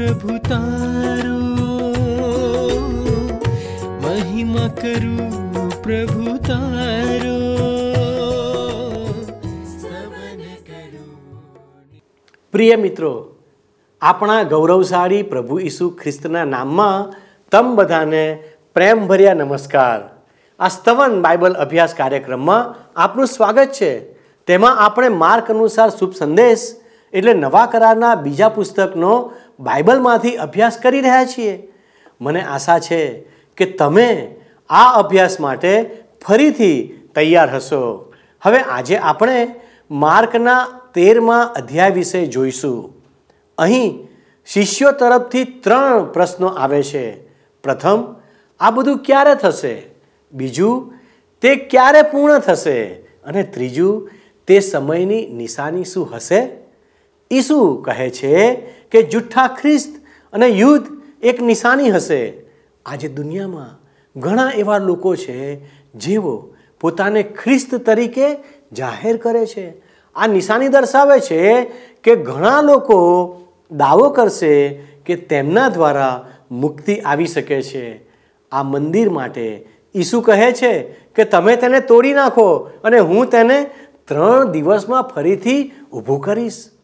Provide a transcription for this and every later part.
પ્રભુ તારો. મહિમા કરું પ્રભુ તારો. પ્રિય મિત્રો આપણા ગૌરવશાળી પ્રભુ ઈસુ ખ્રિસ્તના નામમાં તમ બધાને પ્રેમભર્યા નમસ્કાર. આ સ્તવન બાઇબલ અભ્યાસ કાર્યક્રમમાં આપનું સ્વાગત છે. તેમાં આપણે માર્ક અનુસાર શુભ સંદેશ એટલે નવા કરારના બીજા પુસ્તકનો બાઇબલમાંથી અભ્યાસ કરી રહ્યા છીએ. મને આશા છે કે તમે આ અભ્યાસ માટે ફરીથી તૈયાર હશો. હવે આજે આપણે માર્કના તેરમાં અધ્યાય વિશે જોઈશું. અહીં શિષ્યો તરફથી ત્રણ પ્રશ્નો આવે છે. પ્રથમ, આ બધું ક્યારે થશે? બીજું, તે ક્યારે પૂર્ણ થશે? અને ત્રીજું, તે સમયની નિશાની શું હશે? ઈસુ કહે છે કે જુઠ્ઠા ખ્રિસ્ત અને યુદ્ધ એક નિશાની હશે. આજે દુનિયામાં ઘણા એવા લોકો છે જેઓ પોતાને ખ્રિસ્ત તરીકે જાહેર કરે છે. આ નિશાની દર્શાવે છે કે ઘણા લોકો દાવો કરશે કે તેમના દ્વારા મુક્તિ આવી શકે છે. આ મંદિર માટે ઈસુ કહે છે કે તમે તેને તોડી નાખો અને હું તેને ત્રણ દિવસમાં ફરીથી ઊભું કરીશ.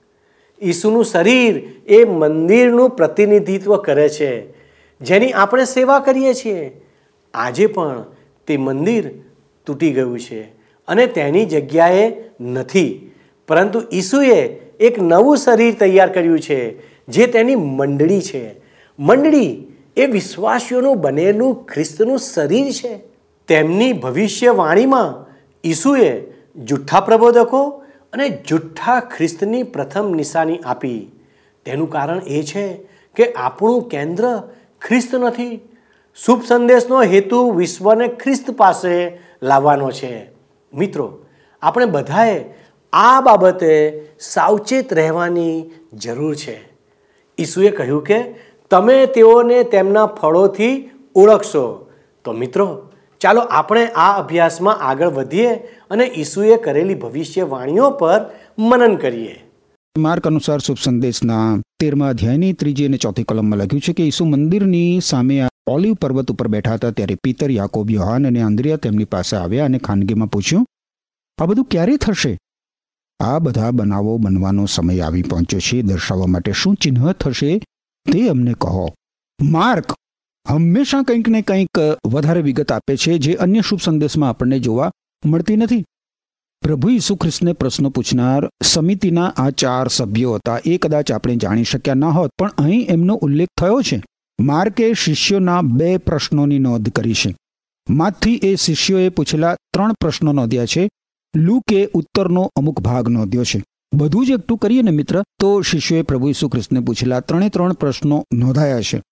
ઈસુનું શરીર એ મંદિરનું પ્રતિનિધિત્વ કરે છે. જેની આપણે સેવા કરીએ છીએ. આજે પણ તે મંદિર તૂટી ગયું છે અને તેની જગ્યાએ નથી. પરંતુ ઈસુએ એક નવું શરીર તૈયાર કર્યું છે, જે તેની મંડળી છે. મંડળી એ વિશ્વાસીઓનું બનેલું ખ્રિસ્તનું શરીર છે. તેમની ભવિષ્યવાણીમાં ઈસુએ જુઠ્ઠા પ્રબોધકો અને જુઠ્ઠા ખ્રિસ્તની પ્રથમ નિશાની આપી. તેનું કારણ એ છે કે આપણું કેન્દ્ર ખ્રિસ્ત નથી. શુભ સંદેશનો હેતુ વિશ્વને ખ્રિસ્ત પાસે લાવવાનો છે. મિત્રો, આપણે બધાએ આ બાબતે સાવચેત રહેવાની જરૂર છે. ઈસુએ કહ્યું કે, તમે તેઓને તેમના ફળોથી ઓળખશો. તો મિત્રો ચાલો આપણે આ અભ્યાસમાં આગળ વધીએ અને ઈસુએ કરેલી ભવિષ્યવાણીઓ પર મનન કરીએ. માર્ક અનુસાર શુભ સંદેશના તેરમા અધ્યાયની ત્રીજી અને ચોથી કલમમાં લખ્યું છે કે ઈસુ મંદિરની સામે ઓલિવ પર્વત ઉપર બેઠા હતા ત્યારે પિતર, યાકોબ, યોહાન અને આંદ્રિયા તેમની પાસે આવ્યા અને ખાનગીમાં પૂછ્યું, આ બધું ક્યારે થશે? આ બધા બનાવો બનવાનો સમય આવી પહોંચ્યો છે. દર્શાવવા માટે શું ચિહ્ન થશે તે અમને કહો. માર્ક હંમેશા કંઈક ને કંઈક વધારે વિગત આપે છે જે અન્ય શુભ સંદેશમાં આપણને જોવા મળતી નથી. પ્રભુ ઈસુ ખ્રિસ્તને પ્રશ્નો પૂછનાર સમિતિના આ ચાર સભ્યો હતા એ કદાચ આપણે જાણી શક્યા ન હોત, પણ અહીં એમનો ઉલ્લેખ થયો છે. માર્કે શિષ્યોના બે પ્રશ્નોની નોંધ કરી છે. માથી એ શિષ્યોએ પૂછેલા ત્રણ પ્રશ્નો નોંધ્યા છે. લૂકે ઉત્તરનો અમુક ભાગ નોંધ્યો છે. બધું જ એકઠું કરીએ ને મિત્ર, તો શિષ્યોએ પ્રભુ ઈસુ ખ્રિસ્તને પૂછેલા ત્રણે ત્રણ પ્રશ્નો નોંધાયા છે.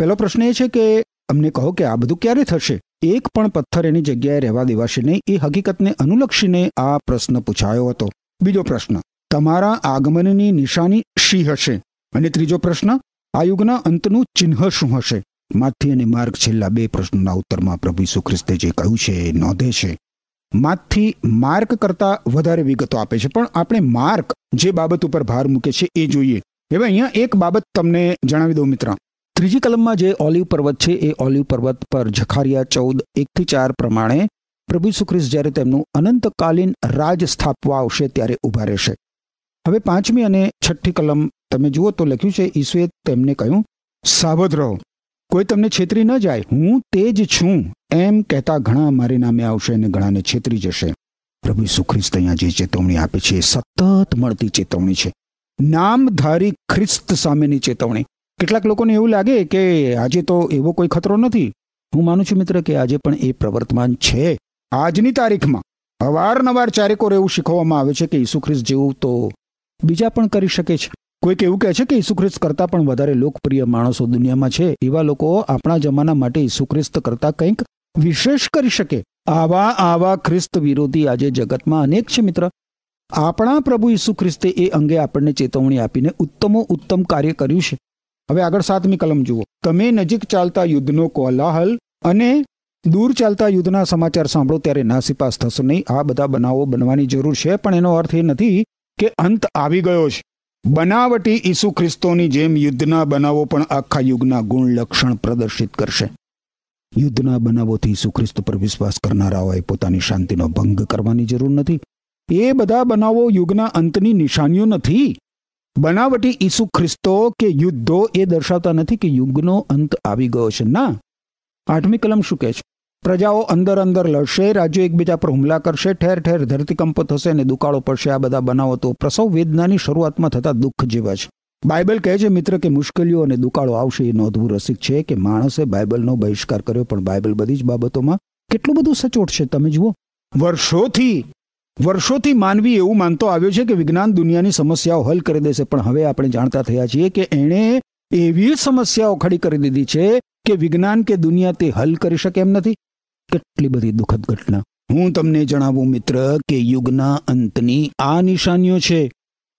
પહેલો પ્રશ્ન એ છે કે અમને કહો કે આ બધું ક્યારે થશે? એક પણ પથ્થર એની જગ્યાએ રહેવા દેવાશે નહીં. એ હકીકતને અનુલક્ષીને આ પ્રશ્ન પૂછાયો હતો. બીજો પ્રશ્ન, તમારા આગમનની નિશાની શી હશે? અને ત્રીજો પ્રશ્ન, આ યુગના અંતનું ચિહ્ન શું હશે? માથી અને માર્ગ છેલ્લા બે પ્રશ્નોના ઉત્તરમાં પ્રભુ ઈસુ ખ્રિસ્તે જે કહ્યું છે એ નોંધે છે. માથી માર્ક કરતા વધારે વિગતો આપે છે, પણ આપણે માર્ક જે બાબત ઉપર ભાર મૂકે છે એ જોઈએ. હવે અહીંયા એક બાબત તમને જણાવી દઉં મિત્ર. ત્રીજી કલમમાં જે ઓલિવ પર્વત છે, એ ઓલિવ પર્વત પર જખારિયા ચૌદ, એકથી ચાર પ્રમાણે પ્રભુ સુખ્રિસ્ત જ્યારે તેમનું અનંતકાલીન રાજ સ્થાપવા આવશે ત્યારે ઊભા રહેશે. હવે પાંચમી અને છઠ્ઠી કલમ તમે જુઓ તો લખ્યું છે, ઈસુએ તેમને કહ્યું, સાવધ રહો. કોઈ તમને છેતરી ન જાય. હું તે જ છું એમ કહેતા ઘણા મારી નામે આવશે અને ઘણાને છેતરી જશે. પ્રભુ સુખ્રિસ્ત અહીંયા જે ચેતવણી આપે છે, એ સતત મળતી ચેતવણી છે. નામધારી ખ્રિસ્ત સામેની ચેતવણી. કેટલાક લોકોને એવું લાગે કે આજે તો એવો કોઈ ખતરો નથી. હું માનું છું મિત્ર કે આજે પણ એ પ્રવર્તમાન છે. આજની તારીખમાં અવારનવાર ચારેકોર એવું શીખવવામાં આવે છે કે ઈસુ જેવું તો બીજા પણ કરી શકે છે. કોઈક એવું કહે છે કે ઈસુ ખ્રિસ્ત કરતાં પણ વધારે લોકપ્રિય માણસો દુનિયામાં છે. એવા લોકો આપણા જમાના માટે ઈસુ ખ્રિસ્ત કરતાં કંઈક વિશેષ કરી શકે. આવા આવા ખ્રિસ્ત વિરોધી આજે જગતમાં અનેક છે મિત્ર. આપણા પ્રભુ ઈસુ ખ્રિસ્તે એ અંગે આપણને ચેતવણી આપીને ઉત્તમો ઉત્તમ કાર્ય કર્યું છે. હવે આગળ સાતમી કલમ જુઓ. તમે નજીક ચાલતા યુદ્ધનો કોલાહલ અને દૂર ચાલતા યુદ્ધના સમાચાર સાંભળો ત્યારે નાસીપાસ થશો નહીં. આ બધા બનાવો બનવાની જરૂર છે, પણ એનો અર્થ એ નથી કે અંત આવી ગયો છે. બનાવટી ઈસુ ખ્રિસ્તોની જેમ યુદ્ધના બનાવો પણ આખા યુગના ગુણ લક્ષણ પ્રદર્શિત કરશે. યુદ્ધના બનાવોથી ઈસુ ખ્રિસ્ત પર વિશ્વાસ કરનારાઓએ પોતાની શાંતિનો ભંગ કરવાની જરૂર નથી. એ બધા બનાવો યુગના અંતની નિશાનીઓ નથી. બનાવટી ઈસુ ખ્રિસ્તો કે યુદ્ધો એ દર્શાવતા નથી કે યુગનો અંત આવી ગયો છે. ના. આઠમી કલમ શું કહે છે? પ્રજાઓ અંદર અંદર લડશે, રાજ્યો એકબીજા પર હુમલા કરશે, ઠેર ઠેર ધરતીકંપો થશે અને દુકાળો પડશે. આ બધા બનાવો તો પ્રસવ વેદનાની શરૂઆતમાં થતા દુઃખ જેવા છે. બાઇબલ કહે છે, મિત્ર, કે મુશ્કેલીઓ અને દુકાળો આવશે એ નોંધવું રસિક છે કે માણસે બાઇબલનો બહિષ્કાર કર્યો, પણ બાઇબલ બધી જ બાબતોમાં કેટલું બધું સચોટ છે. તમે જુઓ. વર્ષોથી વર્ષોથી માનવી એવું માનતો આવ્યો છે કે વિજ્ઞાન દુનિયાની સમસ્યાઓ હલ કરી દેશે. પણ હવે આપણે જાણતા થયા છીએ કે એણે એવી સમસ્યાઓ ખડી કરી દીધી છે કે વિજ્ઞાન કે દુનિયા તે હલ કરી શકે એમ નથી. કેટલી બધી દુઃખદ ઘટના. હું તમને જણાવું મિત્ર કે યુગના અંતની આ નિશાનીઓ છે.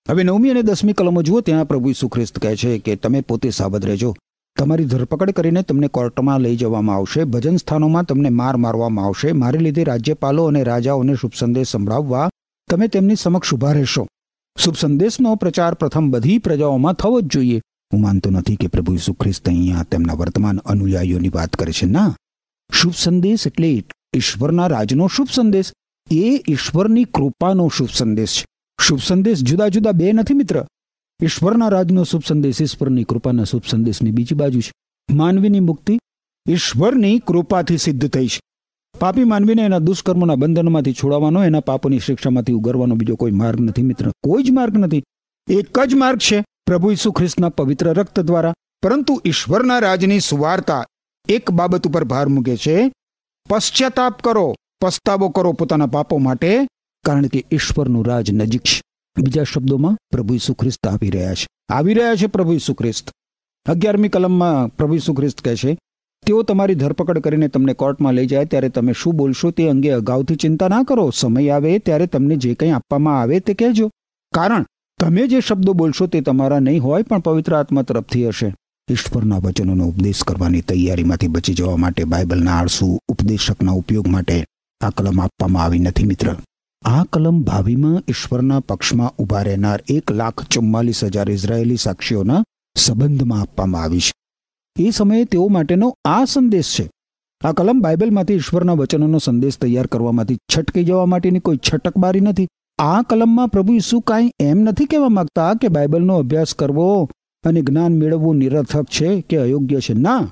હવે નવમી અને દસમી કલમો જુઓ, ત્યાં પ્રભુ ખ્રિસ્ત કહે છે કે તમે પોતે સાવધ રહેજો. તમારી ધરપકડ કરીને તમને કોર્ટમાં લઈ જવામાં આવશે. ભજન સ્થાનોમાં તમને માર મારવામાં આવશે. મારી લીધે રાજ્યપાલો અને રાજાઓને શુભ સંદેશ સંભળાવવા તમે તેમની સમક્ષ ઊભા રહેશો. શુભ સંદેશનો પ્રચાર પ્રથમ બધી પ્રજાઓમાં થવો જ જોઈએ. હું માનતો નથી કે પ્રભુ ઈસુ ખ્રિસ્ત અહીંયા તેમના વર્તમાન અનુયાયીઓની વાત કરે છે. ના. શુભ સંદેશ એટલે ઈશ્વરના રાજનો શુભ સંદેશ. એ ઈશ્વરની કૃપાનો શુભ સંદેશ છે. શુભ સંદેશ જુદા જુદા બે નથી મિત્ર. ઈશ્વરના રાજનો શુભ સંદેશ, ઈશ્વરની કૃપાના શુભ સંદેશની બીજી બાજુ છે. માનવીની મુક્તિ ઈશ્વરની કૃપાથી સિદ્ધ થઈ છે. પાપી માનવીને એના દુષ્કર્મોના બંધનમાંથી છોડાવવાનો, એના પાપોની શિક્ષામાંથી ઉગરવાનો બીજો કોઈ માર્ગ નથી મિત્ર. કોઈ જ માર્ગ નથી. એક જ માર્ગ છે પ્રભુ ઈસુ ખ્રિસ્તના પવિત્ર રક્ત દ્વારા. પરંતુ ઈશ્વરના રાજની સુવાર્તા એક બાબત ઉપર ભાર મૂકે છે. પશ્ચાતાપ કરો, પસ્તાવો કરો પોતાના પાપો માટે, કારણ કે ઈશ્વરનું રાજ નજીક છે. બીજા શબ્દોમાં પ્રભુ ઈસુ ખ્રિસ્ત આવી રહ્યા છે. આવી રહ્યા છે પ્રભુ ઈસુ ખ્રિસ્ત. અગિયારમી કલમમાં પ્રભુ ઈસુ ખ્રિસ્ત કહે છે, તેઓ તમારી ધરપકડ કરીને તમને કોર્ટમાં લઈ જાય ત્યારે તમે શું બોલશો તે અંગે અગાઉથી ચિંતા ના કરો. સમય આવે ત્યારે તમને જે કંઈ આપવામાં આવે તે કહેજો. કારણ, તમે જે શબ્દો બોલશો તે તમારા નહીં હોય પણ પવિત્ર આત્મા તરફથી હશે. ઈશ્વરના વચનોનો ઉપદેશ કરવાની તૈયારીમાંથી બચી જવા માટે બાઇબલના આળસુ ઉપદેશકના ઉપયોગ માટે આ કલમ આપવામાં આવી નથી, મિત્ર. આ કલમ ભાવિમાં ઈશ્વરના પક્ષમાં ઊભા રહેનાર એક લાખ ચુમ્માલીસ હજાર ઇઝરાયેલી સાક્ષીઓના સંબંધમાં આપવામાં આવી છે. એ સમયે તેઓ માટેનો આ સંદેશ છે. આ કલમ બાઇબલમાંથી ઈશ્વરના વચનોનો સંદેશ તૈયાર કરવામાંથી છટકી જવા માટેની કોઈ છટકબારી નથી. આ કલમમાં પ્રભુ ઈસુ કાંઈ એમ નથી કહેવા માંગતા કે બાઇબલનો અભ્યાસ કરવો અને જ્ઞાન મેળવવું નિરર્થક છે કે અયોગ્ય છે. ના.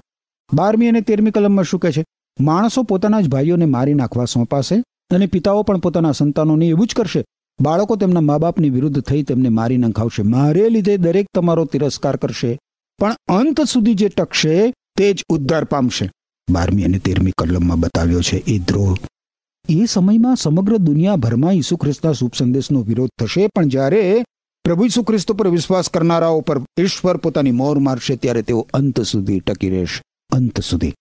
બારમી અને તેરમી કલમમાં શું કહે છે? માણસો પોતાના જ ભાઈઓને મારી નાખવા સોંપાશે? અને પિતાઓ પણ પોતાના સંતાનોને એવું જ કરશે. બાળકો તેમના મા બાપની વિરુદ્ધ થઈ તેમને મારી નંખાવશે. મારે લીધે દરેક તમારો તિરસ્કાર કરશે, પણ અંત સુધી જે ટકશે તે જ ઉદ્ધાર પામશે. બારમી અને તેરમી કલમમાં બતાવ્યો છે એ દ્રોહ. એ સમયમાં સમગ્ર દુનિયાભરમાં ઈસુ ખ્રિસ્તના શુભ સંદેશનો વિરોધ થશે, પણ જ્યારે પ્રભુ ઈસુ ખ્રિસ્ત પર વિશ્વાસ કરનારાઓ પર ઈશ્વર પોતાની મોર મારશે, ત્યારે તેઓ અંત સુધી ટકી રહેશે. અંત સુધી.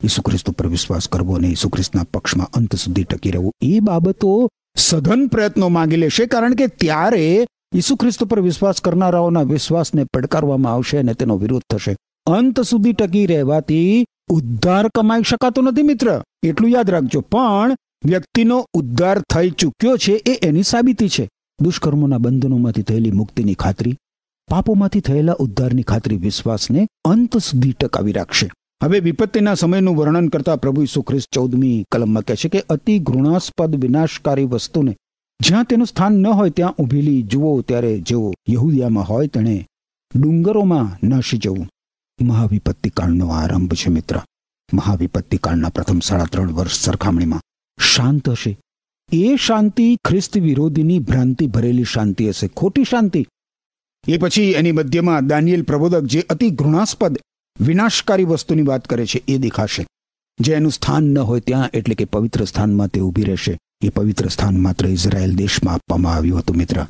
ખ્રિસ્ત પર વિશ્વાસ કરવો અને ખ્રિસ્તના પક્ષમાં અંત સુધી ટકી રહેવું, એ બાબતો સઘન પ્રયત્નો માંગી લેશે, કારણ કે ત્યારે ખ્રિસ્ત પર વિશ્વાસ કરનારાઓના વિશ્વાસને પડકારવામાં આવશે અને તેનો વિરોધ થશે. અંત સુધી ટકી રહેવાથી ઉદ્ધાર કમાઈ શકાતો નથી મિત્ર, એટલું યાદ રાખજો. પણ વ્યક્તિનો ઉદ્ધાર થઈ ચૂક્યો છે, એ એની સાબિતી છે. દુષ્કર્મોના બંધનોમાંથી થયેલી મુક્તિની ખાતરી, પાપોમાંથી થયેલા ઉદ્ધારની ખાતરી વિશ્વાસને અંત સુધી ટકાવી રાખશે. હવે વિપત્તિના સમયનું વર્ણન કરતા પ્રભુ ઈસુ ખ્રિસ્ત ચૌદમી કલમમાં કહે છે કે અતિ ઘૃણાસ્પદ વિનાશકારી વસ્તુને જ્યાં તેનું સ્થાન ન હોય ત્યાં ઊભેલી જુઓ ત્યારે જેઓ યહૂદિયામાં હોય તેણે ડુંગરોમાં નશી જવું. મહાવિપત્તિ કાળનો આરંભ છે મિત્ર. મહાવિપત્તિ કાળના પ્રથમ સાડા ત્રણ વર્ષ સરખામણીમાં શાંત હશે. એ શાંતિ ખ્રિસ્ત વિરોધીની ભ્રાંતિ ભરેલી શાંતિ હશે. ખોટી શાંતિ. એ પછી એની મધ્યમાં દાનિયેલ પ્રબોધક જે અતિ ઘૃણાસ્પદ વિનાશકારી વસ્તુની વાત કરે છે, એ દેખાશે. જે એનું સ્થાન ન હોય ત્યાં, એટલે કે પવિત્ર સ્થાનમાં તે ઊભી રહેશે. એ પવિત્ર સ્થાન માત્ર ઇઝરાયલ દેશમાં આપવામાં આવ્યું હતું, મિત્ર.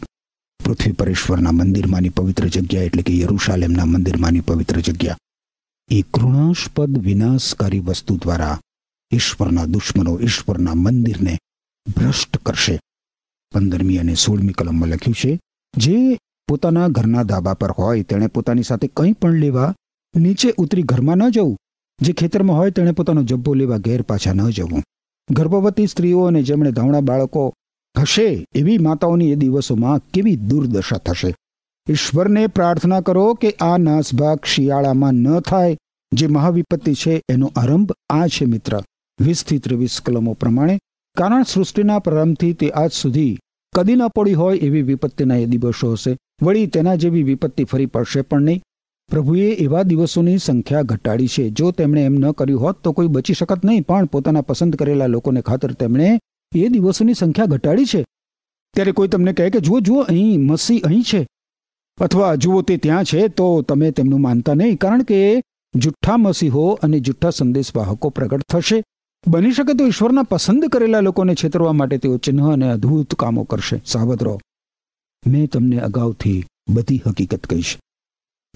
પૃથ્વી પરેશ્વરના મંદિરમાંની પવિત્ર જગ્યા, એટલે કે યરુશાલેમના મંદિરમાંની પવિત્ર જગ્યા. એ ઘૃણાસ્પદ વિનાશકારી વસ્તુ દ્વારા ઈશ્વરના દુશ્મનો, ઈશ્વરના મંદિરને ભ્રષ્ટ કરશે. પંદરમી અને સોળમી કલમમાં લખ્યું છે, જે પોતાના ઘરના ધાબા પર હોય, તેણે પોતાની સાથે કંઈ પણ લેવા નીચે ઉતરી ઘરમાં ન જવું. જે ખેતરમાં હોય તેણે પોતાનો જબ્બો લેવા ઘેર પાછા ન જવું. ગર્ભવતી સ્ત્રીઓ અને જેમણે ધાવણા બાળકો હશે એવી માતાઓની એ દિવસોમાં કેવી દુર્દશા થશે. ઈશ્વરને પ્રાર્થના કરો કે આ નાસભાગ શિયાળામાં ન થાય. જે મહાવિપત્તિ છે એનો આરંભ આ છે, મિત્ર. વીસથી ત્રેવીસ કલમો પ્રમાણે કારણ સૃષ્ટિના પ્રારંભથી તે આજ સુધી કદી ન પડી હોય એવી વિપત્તિના એ દિવસો હશે. વળી તેના જેવી વિપત્તિ ફરી પડશે પણ નહીં. પ્રભુએ એવા દિવસોની સંખ્યા ઘટાડી છે. જો તેમણે એમ ન કર્યું હોત તો કોઈ બચી શકત નહીં, પણ પોતાના પસંદ કરેલા લોકોને ખાતર તેમણે એ દિવસોની સંખ્યા ઘટાડી છે. ત્યારે કોઈ તમને કહે કે, જુઓ જુઓ, અહીં મસી અહીં છે. અથવા, જુઓ, તે ત્યાં છે. તો તમે તેમનું માનતા નહીં, કારણ કે જુઠ્ઠા મસીહો અને જુઠ્ઠા સંદેશવાહકો પ્રગટ થશે. બની શકે તો ઈશ્વરના પસંદ કરેલા લોકોને છેતરવા માટે તેઓ ચિહ્ન અને અદ્ભુત કામો કરશે. સાવધ રહો. મેં તમને અગાઉથી બધી હકીકત કહીશ.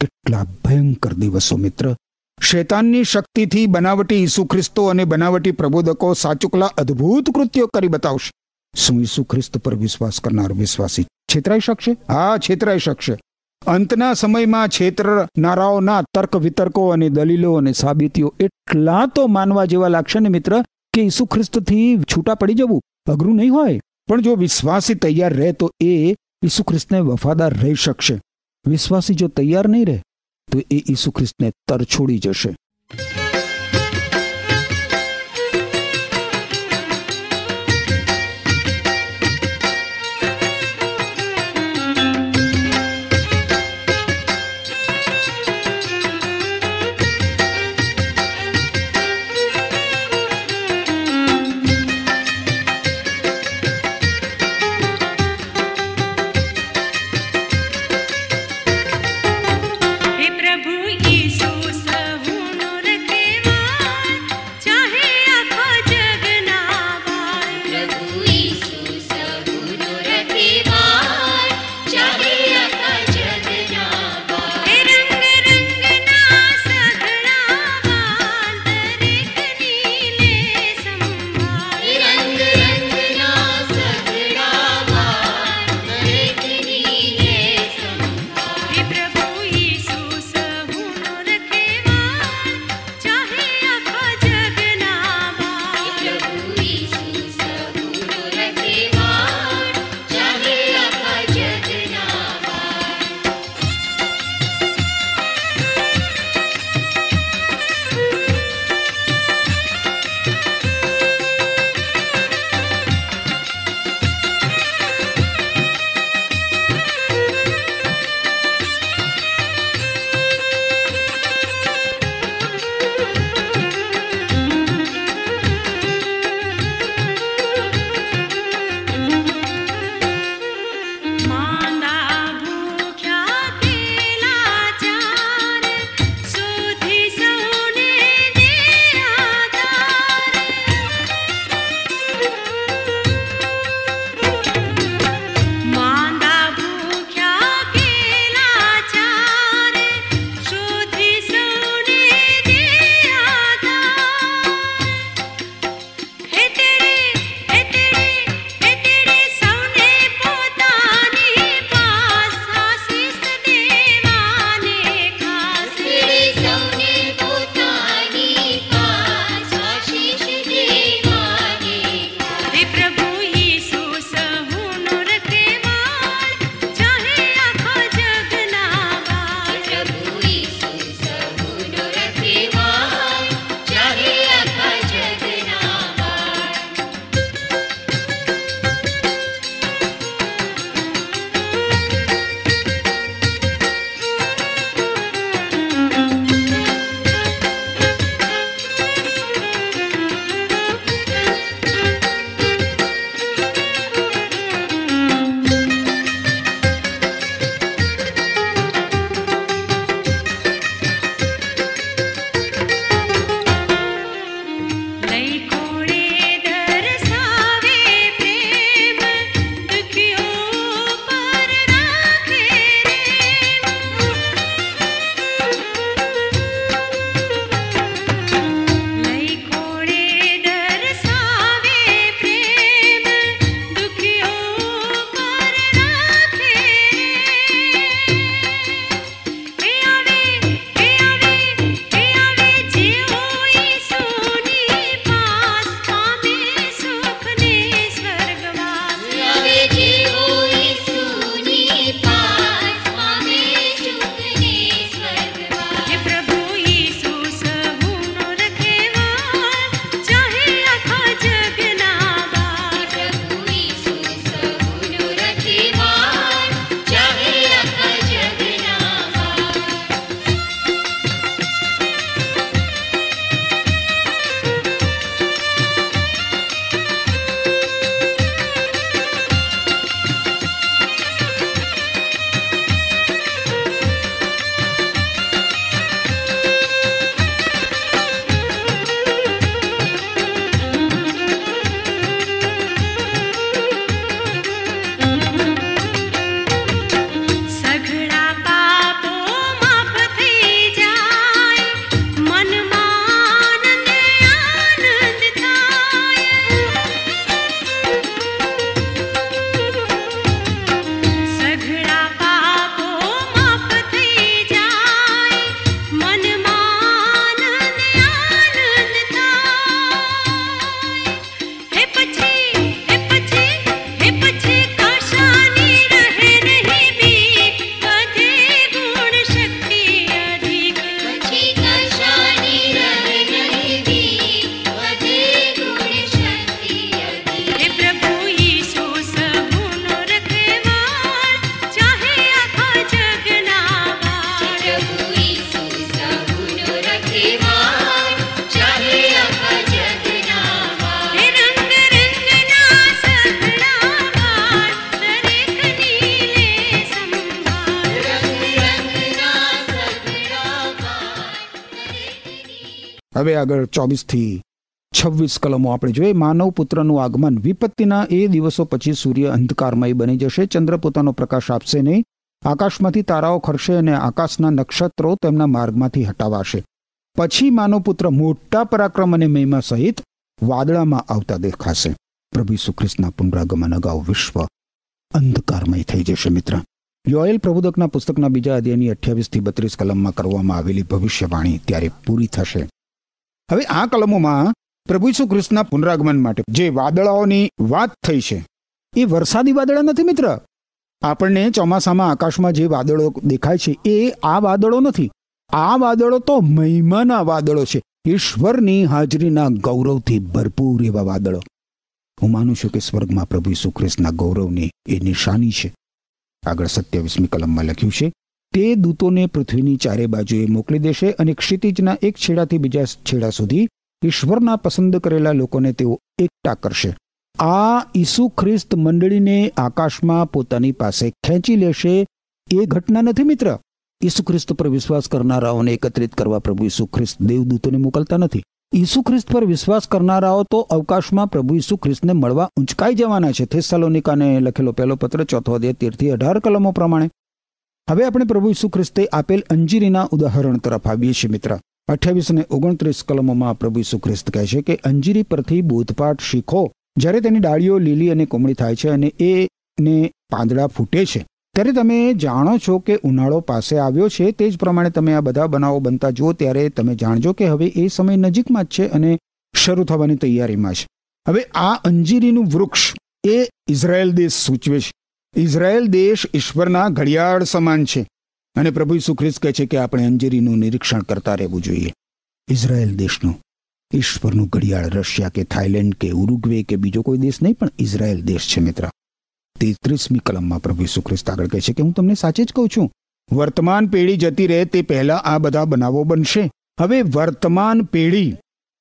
કેટલા ભયંકર દિવસો મિત્ર. શેતાનની શક્તિથી બનાવટી ઈસુ ખ્રિસ્તો અને બનાવટી પ્રબોધકો સાચુકલા અદ્ભુત કૃત્યો કરી બતાવશે. શું ઈસુ ખ્રિસ્ત પર વિશ્વાસ કરનાર વિશ્વાસી છેતરાઈ શકશે? હા, છેતરાઈ શકશે. અંતના સમયમાં છેતરનારાઓના તર્ક વિતર્કો અને દલીલો અને સાબિતીઓ એટલા તો માનવા જેવા લાગશે ને મિત્ર કે ઈસુ ખ્રિસ્તથી છૂટા પડી જવું અઘરું નહીં હોય. પણ જો વિશ્વાસી તૈયાર રહે તો એ ઈસુ ખ્રિસ્તને વફાદાર રહી શકશે. વિશ્વાસી જો તૈયાર નહીં રહે તો એ ઈસુ ખ્રિસ્તને તરછોડી જશે. હવે આગળ ચોવીસથી છવ્વીસ કલમો આપણે જોઈએ. માનવ પુત્રનું આગમન. વિપત્તિના એ દિવસો પછી સૂર્ય અંધકારમય બની જશે. ચંદ્ર પોતાનો પ્રકાશ આપશે નહીં. આકાશમાંથી તારાઓ ખરશે અને આકાશના નક્ષત્રો તેમના માર્ગમાંથી હટાવાશે. પછી માનવ પુત્ર મોટા પરાક્રમ અને મહિમા સહિત વાદળામાં આવતા દેખાશે. પ્રભુ ઈસુખ્રિસ્તના પુનરાગમન અગાઉ વિશ્વ અંધકારમય થઈ જશે, મિત્ર. યોએલ પ્રબોધકના પુસ્તકના બીજા અધ્યાયની અઠ્યાવીસથી બત્રીસ કલમમાં કરવામાં આવેલી ભવિષ્યવાણી ત્યારે પૂરી થશે. હવે આ કલમોમાં પ્રભુ ઈસુ કૃષ્ણના પુનરાગમન માટે જે વાદળાઓની વાત થઈ છે, એ વરસાદી વાદળા નથી મિત્ર? આપણને ચોમાસામાં આકાશમાં જે વાદળો દેખાય છે, એ આ વાદળો નથી. આ વાદળો તો મહિમાના વાદળો છે. ઈશ્વરની હાજરીના ગૌરવથી ભરપૂર એવા વાદળો. હું માનું છું કે સ્વર્ગમાં પ્રભુ ઈસુ ખ્રિસ્તના ગૌરવની એ નિશાની છે. આગળ સત્યાવીસમી કલમમાં લખ્યું છે તે દૂતોને પૃથ્વીની ચારે બાજુએ મોકલી દેશે અને ક્ષિતિજના એક છેડાથી બીજા છેડા સુધી ઈશ્વરના પસંદ કરેલા લોકોને તેઓ એકઠા કરશે. આ ઈસુ ખ્રિસ્ત મંડળીને આકાશમાં પોતાની પાસે ખેંચી લેશે. એ ઘટના નથી મિત્ર. ઈસુ ખ્રિસ્ત પર વિશ્વાસ કરનારાઓને એકત્રિત કરવા પ્રભુ ઈસુ ખ્રિસ્ત દેવદૂતોને મોકલતા નથી. ઈસુ ખ્રિસ્ત પર વિશ્વાસ કરનારાઓ તો અવકાશમાં પ્રભુ ઈસુ ખ્રિસ્તને મળવા ઊંચકાઈ જવાના છે. થેસલોનિકાને લખેલો પહેલો પત્ર ચોથો અધ્યાય તેરથી અઢાર કલમો પ્રમાણે. હવે આપણે પ્રભુ ઈસુ ખ્રિસ્તે આપેલ અંજીરીના ઉદાહરણ તરફ આવીએ છીએ, મિત્ર. અઠ્યાવીસ અને ઓગણત્રીસ કલમોમાં પ્રભુ ઈસુ ખ્રિસ્ત કહે છે કે, અંજીરી પરથી બોધપાઠ શીખો. જ્યારે તેની ડાળીઓ લીલી અને કોમળી થાય છે અને એ ને પાંદડા ફૂટે છે. ત્યારે તમે જાણો છો કે ઉનાળો પાસે આવ્યો છે. તે જ પ્રમાણે તમે આ બધા બનાવો બનતા જુઓ. ત્યારે તમે જાણજો કે હવે એ સમય નજીકમાં જ છે અને શરૂ થવાની તૈયારીમાં છે. હવે આ અંજીરીનું વૃક્ષ એ ઇઝરાયલ દેશ સૂચવે છે. ઇઝરાયલ દેશ ઈશ્વરના ઘડિયાળ સમાન છે. અને પ્રભુ ઈસુ ખ્રિસ્ત કહે છે કે આપણે અંજીરીનું નિરીક્ષણ કરતા રહેવું જોઈએ. ઇઝરાયલ દેશનું ઈશ્વરનું ઘડિયાળ રશિયા કે થાઇલેન્ડ કે ઉરુગ્વે કે બીજો કોઈ દેશ નહીં, પણ ઇઝરાયલ દેશ છે મિત્ર. તેત્રીસમી કલમમાં પ્રભુ ઈસુ ખ્રિસ્ત આગળ કહે છે કે હું તમને સાચે જ કહું છું. વર્તમાન પેઢી જતી રહે તે પહેલા આ બધા બનાવો બનશે. હવે વર્તમાન પેઢી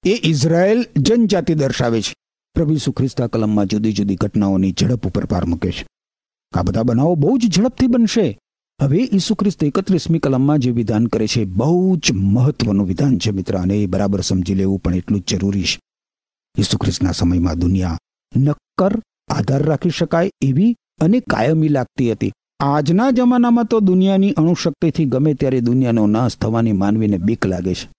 એ ઇઝરાયલ જનજાતિ દર્શાવે છે. પ્રભુ ઈસુ ખ્રિસ્ત કલમમાં જુદી જુદી ઘટનાઓની ઝડપ ઉપર ભાર મૂકે છે. આ બધા બનાવો બહુ જ ઝડપથી બનશે. હવે ઈસુ ખ્રિસ્ત એકત્રીસમી કલમમાં જે વિધાન કરે છે, બહુ જ મહત્વનું વિધાન છે મિત્ર, અને એ બરાબર સમજી લેવું પણ એટલું જ જરૂરી છે. ઈસુ ખ્રિસ્તના સમયમાં દુનિયા નક્કર આધાર રાખી શકાય એવી અને કાયમી લાગતી હતી. આજના જમાનામાં તો દુનિયાની અણુશક્તિથી ગમે ત્યારે દુનિયાનો નાશ થવાની માનવીને બીક લાગે છે.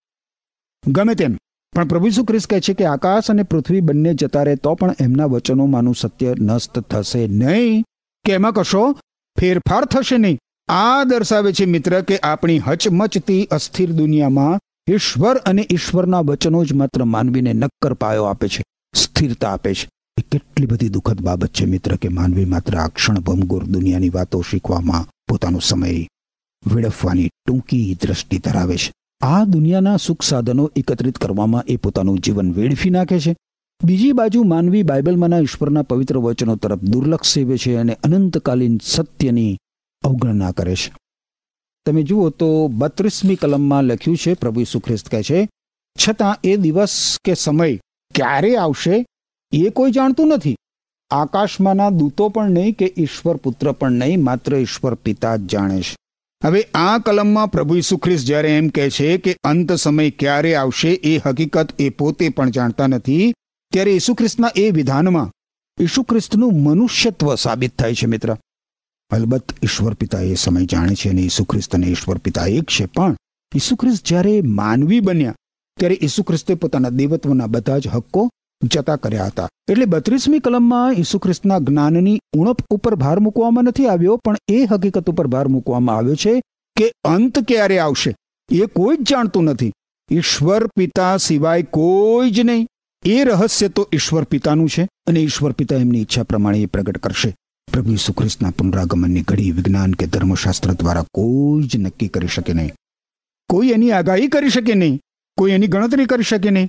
ગમે તેમ. પણ પ્રભુ ઈસુ ખ્રિસ્ત કહે છે કે આકાશ અને પૃથ્વી બંને જતા રહે તો પણ એમના વચનોમાંનું સત્ય નષ્ટ થશે નહીં. કે એમાં કશો? ફેરફાર થશે નહીં. આ દર્શાવે છે મિત્ર કે આપણી હચમચતી અસ્થિર દુનિયામાં ઈશ્વર અને ઈશ્વરના વચનો જ માત્ર માનવીને નક્કર પાયો આપે છે, સ્થિરતા આપે છે. એ કેટલી બધી દુઃખદ બાબત છે મિત્ર કે માનવી માત્ર આ ક્ષણભંગુર દુનિયાની વાતો શીખવામાં પોતાનો સમય વેડફવાની ટૂંકી દ્રષ્ટિ ધરાવે છે. આ દુનિયાના સુખ સાધનો એકત્રિત કરવામાં એ પોતાનું જીવન વેડફી નાખે છે. બીજી બાજુ માનવી બાઇબલમાંના ઈશ્વરના પવિત્ર વચનો તરફ દુર્લક્ષ સેવે છે અને અનંતકાલીન સત્યની અવગણના કરે છે. તમે જુઓ તો બત્રીસમી કલમમાં લખ્યું છે, પ્રભુ ઈસુ કહે છે, છતાં એ દિવસ કે સમય ક્યારે આવશે એ કોઈ જાણતું નથી. આકાશમાંના દૂતો પણ નહીં કે ઈશ્વર પુત્ર પણ નહીં, માત્ર ઈશ્વર પિતા જ જાણે છે. હવે આ કલમમાં પ્રભુ ઈસુ જ્યારે એમ કહે છે કે અંત સમય ક્યારે આવશે એ હકીકત એ પોતે પણ જાણતા નથી ત્યારે ઈસુ ખ્રિસ્તના એ વિધાનમાં ઈસુ ખ્રિસ્તનું મનુષ્યત્વ સાબિત થાય છે, મિત્ર. અલબત્ત ઈશ્વર પિતા એ સમય જાણે છે અને ઈસુ ખ્રિસ્ત અને ઈશ્વર પિતા એક છે, પણ ઈસુ ખ્રિસ્ત જ્યારે માનવી બન્યા, ત્યારે ઈસુ ખ્રિસ્તે પોતાના દેવત્વના બધા જ હક્કો જતા કર્યા હતા. એટલે બત્રીસમી કલમમાં ઈસુ ખ્રિસ્તના જ્ઞાનની ઉણપ ઉપર ભાર મૂકવામાં નથી આવ્યો, પણ એ હકીકત ઉપર ભાર મૂકવામાં આવ્યો છે કે અંત ક્યારે આવશે એ કોઈ જ જાણતું નથી. ઈશ્વર પિતા સિવાય કોઈ જ નહીં. એ રહસ્ય તો ઈશ્વર પિતાનું છે અને ઈશ્વર પિતા એમની ઈચ્છા પ્રમાણે એ પ્રગટ કરશે. પ્રભુ ઈસુ પુનરાગમનની ઘડી વિજ્ઞાન કે ધર્મશાસ્ત્ર દ્વારા કોઈ જ નક્કી કરી શકે નહીં. કોઈ એની આગાહી કરી શકે નહીં. કોઈ એની ગણતરી કરી શકે નહીં.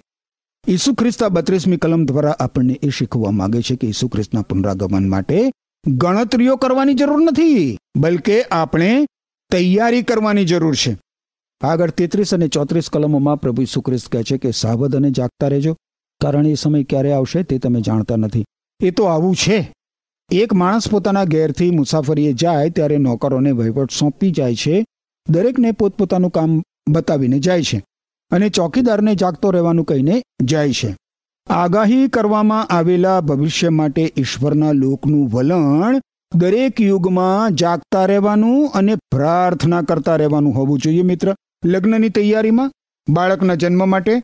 ઈસુ ખ્રિસ્તા બત્રીસમી કલમ દ્વારા આપણને એ શીખવવા માંગે છે કે ઈસુ ખ્રિસ્તના પુનરાગમન માટે ગણતરીઓ કરવાની જરૂર નથી, બલકે આપણે તૈયારી કરવાની જરૂર છે. આગળ તેત્રીસ અને ચોત્રીસ કલમોમાં પ્રભુ ઈસુ ખ્રિસ્ત કહે છે કે સાવધ અને જાગતા રહેજો. કારણ એ સમય ક્યારે આવશે તે તમે જાણતા નથી. એ તો આવું છે. એક માણસ પોતાના ઘેરથી મુસાફરીએ જાય ત્યારે નોકરોને વહીવટ સોંપી જાય છે. દરેકને પોતપોતાનું કામ બતાવીને જાય છે અને ચોકીદારને જાગતો રહેવાનું કહીને જાય છે. આગાહી કરવામાં આવેલા ભવિષ્ય માટે ઈશ્વરના લોકનું વલણ દરેક યુગમાં જાગતા રહેવાનું અને પ્રાર્થના કરતા રહેવાનું હોવું જોઈએ મિત્ર. લગ્નની તૈયારીમાં, બાળકના જન્મ માટે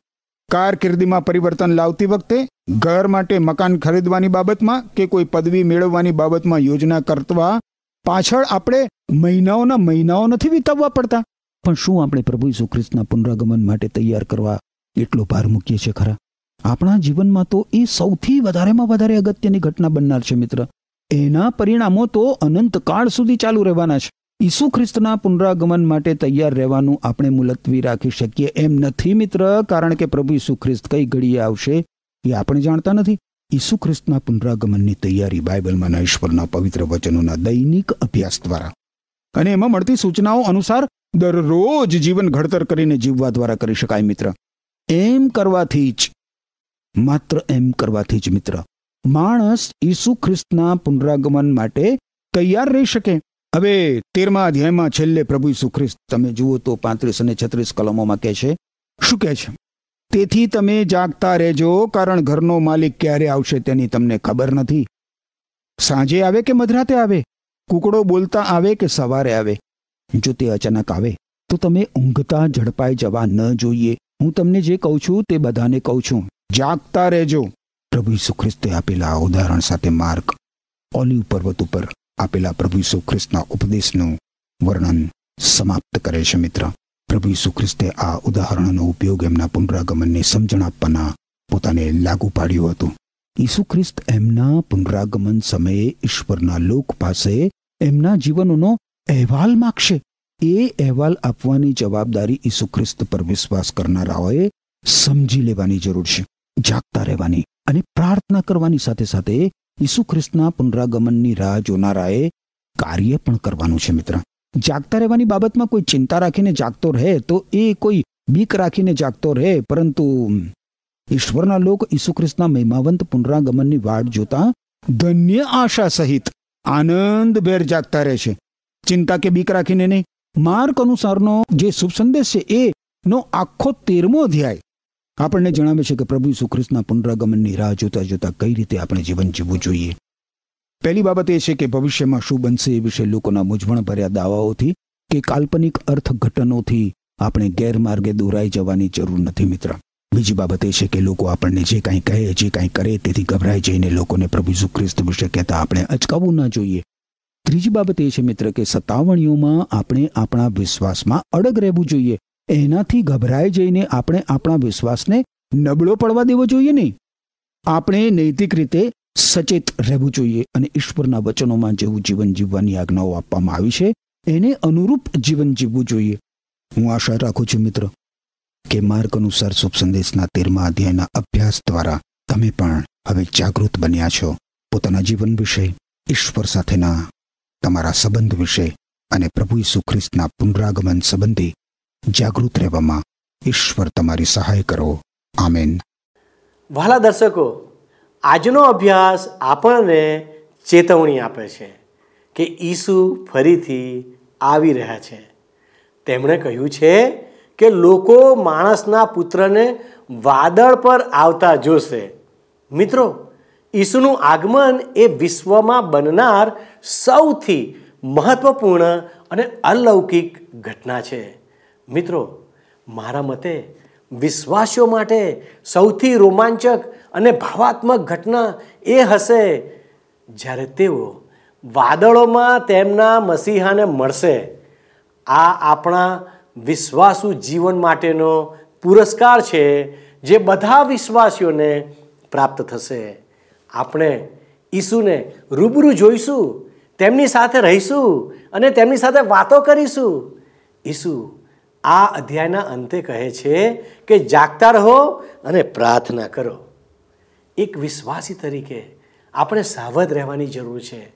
કારકિર્દીમાં પરિવર્તન લાવતી વખતે ઘર માટે મકાન ખરીદવાની બાબતમાં કે કોઈ પદવી મેળવવાની બાબતમાં યોજના કરતા પાછળ આપણે મહિનાઓના મહિનાઓ નથી વિતાવવા પડતા. પણ શું આપણે પ્રભુ ઈસુ ખ્રિસ્તના પુનરાગમન માટે તૈયાર કરવા એટલો ભાર મૂકીએ છીએ ખરા? આપણા જીવનમાં તો એ સૌથી વધારેમાં વધારે અગત્યની ઘટના બનનાર છે મિત્ર. એના પરિણામો તો અનંતકાળ સુધી ચાલુ રહેવાના છે. ઈસુ ખ્રિસ્તના પુનરાગમન માટે તૈયાર રહેવાનું આપણે મુલતવી રાખી શકીએ એમ નથી મિત્ર, કારણ કે પ્રભુ ઈસુ ખ્રિસ્ત કઈ ઘડીએ આવશે એ આપણે જાણતા નથી. ઈસુ ખ્રિસ્તના પુનરાગમનની તૈયારી બાઇબલમાં ઈશ્વરના પવિત્ર વચનોના દૈનિક અભ્યાસ દ્વારા. અને એમાં મળતી સૂચનાઓ અનુસાર દરરોજ જીવન ઘડતર કરીને જીવવા દ્વારા કરી શકાય મિત્ર. એમ કરવાથી જ, માત્ર એમ કરવાથી જ મિત્ર, માણસ ઈસુ ખ્રિસ્તના પુનરાગમન માટે તૈયાર રહી શકે. હવે તેરમા અધ્યાયમાં છેલ્લે પ્રભુ ઈસુ ખ્રિસ્ત તમે જુઓ તો પાંત્રીસ અને છત્રીસ કલમોમાં કહે છે, શું કહે છે? તેથી તમે જાગતા રહેજો, કારણ ઘરનો માલિક ક્યારે આવશે તેની તમને ખબર નથી. સાંજે આવે કે મધરાતે આવે? કુકડો બોલતા આવે કે સવારે આવે? જો તે અચાનક આવે, તો તમે ઊંઘતા ઝડપાઈ જવા ન જોઈએ. હું તમને જે કહું છું તે બધાને કહું છું. જાગતા રહેજો. પ્રભુ ઈસુ ખ્રિસ્તે આપેલા ઉદાહરણ સાથે માર્ગ ઓલિવ પર્વત ઉપર આપેલા પ્રભુ ઈસુ ખ્રિસ્તના ઉપદેશનું વર્ણન સમાપ્ત કરે છે મિત્ર. પ્રભુ ઈસુ ખ્રિસ્તે આ ઉદાહરણનો ઉપયોગ એમના પુનરાગમનને સમજણ આપવાના પોતાને લાગુ પાડ્યું હતું. ઈસુ ખ્રિસ્ત એમના પુનરાગમન સમયે ઈશ્વરના લોક પાસે એમના જીવનનો અહેવાલ માગશે. એ અહેવાલ આપવાની જવાબદારી ઈસુ ખ્રિસ્ત પર વિશ્વાસ કરનારાઓએ સમજી લેવાની જરૂર છે, જાગતા રહેવાની અને પ્રાર્થના કરવાની સાથે સાથે ઈસુ ખ્રિસ્તના પુનરાગમનની રાહ જોનારાએ કાર્ય પણ કરવાનું છે, મિત્ર. જાગતા રહેવાની બાબતમાં કોઈ ચિંતા રાખીને જાગતો રહે તો એ કોઈ બીક રાખીને જાગતો રહે, પરંતુ ઈશ્વરના લોક ઈસુ ખ્રિસ્તના મહિમાવંત પુનરાગમનની વાટ જોતા ધન્ય આશા સહિત આનંદભેર જાગતા રહે છે. ચિંતા કે બીક રાખીને નહીં માર્ક અનુસારનો જે શુભ સંદેશ છે એ નો આખો તેરમો અધ્યાય આપણને જણાવે છે કે પ્રભુ સુખ્રિસ્તના પુનરાગમનની રાહ જોતા જોતા કઈ રીતે આપણે જીવન જીવવું જોઈએ? પહેલી બાબત એ છે કે ભવિષ્યમાં શું બનશે એ વિશે લોકોના મૂંઝવણ ભર્યા દાવાઓથી કે કાલ્પનિક અર્થઘટનોથી આપણે ગેરમાર્ગે દોરાઈ જવાની જરૂર નથી મિત્ર. બીજી બાબત એ છે કે લોકો આપણને જે કાંઈ કહે, જે કાંઈ કરે તેથી ગભરાઈ જઈને લોકોને પ્રભુ ઈસુ ખ્રિસ્ત વિશે કહેતા આપણે અચકાવવું ના જોઈએ. ત્રીજી બાબત એ છે મિત્ર કે સતાવણીઓમાં આપણે આપણા વિશ્વાસમાં અડગ રહેવું જોઈએ. એનાથી ગભરાઈ જઈને આપણે આપણા વિશ્વાસને નબળો પડવા દેવો જોઈએ નહીં. આપણે નૈતિક રીતે સચેત રહેવું જોઈએ અને ઈશ્વરના વચનોમાં જેવું જીવન જીવવાની આજ્ઞાઓ આપવામાં આવી છે, એને અનુરૂપ જીવન જીવવું જોઈએ. હું આશા રાખું છું મિત્ર કે માર્ગ અનુસાર શુભ સંદેશના તેરમા અધ્યાયના અભ્યાસ દ્વારા તમે પણ હવે જાગૃત બન્યા છો. પોતાના જીવન વિશે, ઈશ્વર સાથેના તમારા સંબંધ વિશે અને પ્રભુ ઈસુ ખ્રિસ્તના પુનરાગમન સંબંધી જાગૃત રહેવામાં ઈશ્વર તમારી સહાય કરો. આમેન. વહાલા દર્શકો, આજનો અભ્યાસ આપણને ચેતવણી આપે છે કે ઈસુ ફરીથી આવી રહ્યા છે. તેમણે કહ્યું છે કે લોકો માણસના પુત્રને વાદળ પર આવતા જોશે. મિત્રો, ઈસુનું આગમન એ વિશ્વમાં બનનાર સૌથી મહત્વપૂર્ણ અને અલૌકિક ઘટના છે. મિત્રો, મારા મતે વિશ્વાસીઓ માટે સૌથી રોમાંચક અને ભાવાત્મક ઘટના એ હશે જ્યારે તેઓ વાદળોમાં તેમના મસીહાને મળશે. આ આપણા વિશ્વાસુ જીવન માટેનો પુરસ્કાર છે, જે બધા વિશ્વાસીઓને પ્રાપ્ત થશે. આપણે ઈસુને રૂબરૂ જોઈશું, તેમની સાથે રહીશું અને તેમની સાથે વાતો કરીશું. ઈસુ આ અધ્યાયના અંતે કહે છે કે જાગતા રહો અને પ્રાર્થના કરો. એક વિશ્વાસી તરીકે આપણે સાવધ રહેવાની જરૂર છે.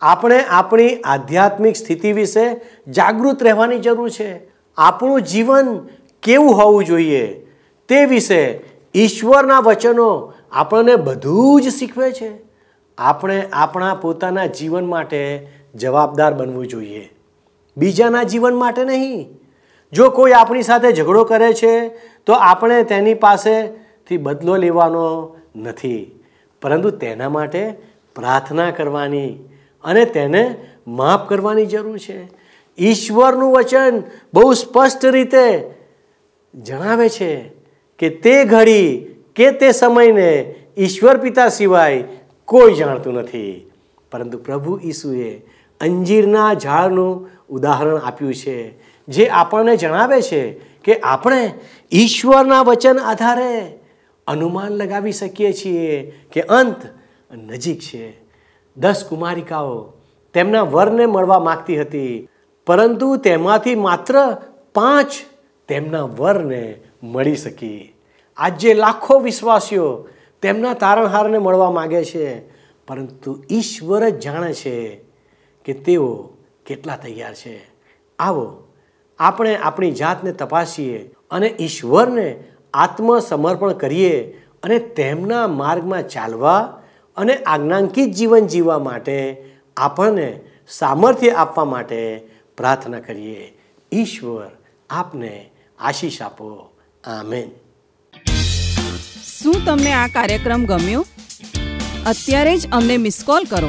આપણે આપણી આધ્યાત્મિક સ્થિતિ વિશે જાગૃત રહેવાની જરૂર છે. આપણું જીવન કેવું હોવું જોઈએ તે વિશે ઈશ્વરના વચનો આપણને બધું જ શીખવે છે. આપણે આપણા પોતાના જીવન માટે જવાબદાર બનવું જોઈએ. બીજાના જીવન માટે નહીં. જો કોઈ આપણી સાથે ઝઘડો કરે છે, તો આપણે તેની પાસેથી બદલો લેવાનો નથી. પરંતુ તેના માટે પ્રાર્થના કરવાની અને તેને માફ કરવાની જરૂર છે. ઈશ્વરનું વચન બહુ સ્પષ્ટ રીતે જણાવે છે કે તે ઘડી કે તે સમયને ઈશ્વર પિતા સિવાય કોઈ જાણતું નથી. પરંતુ પ્રભુ ઈસુએ અંજીરના ઝાડનું ઉદાહરણ આપ્યું છે. જે આપણને જણાવે છે કે આપણે ઈશ્વરના વચન આધારે અનુમાન લગાવી શકીએ છીએ કે અંત નજીક છે. દસ કુમારિકાઓ તેમના વરને મળવા માગતી હતી, પરંતુ તેમાંથી માત્ર પાંચ તેમના વરને મળી શકી. આજે લાખો વિશ્વાસીઓ તેમના તારણહારને મળવા માગે છે, પરંતુ ઈશ્વર જ જાણે છે કે તેઓ કેટલા તૈયાર છે. આવો આપણે આપણી જાતને તપાસીએ અને ઈશ્વરને આત્મસમર્પણ કરીએ અને તેમના માર્ગમાં ચાલવા અને આજ્ઞાંકિત જીવન જીવવા માટે આપણને સામર્થ્ય આપવા માટે પ્રાર્થના કરીએ. ઈશ્વર આપને આશીષ આપો. આમેન. શું તમને આ કાર્યક્રમ ગમ્યો? અત્યારે જ અમને મિસ કોલ કરો.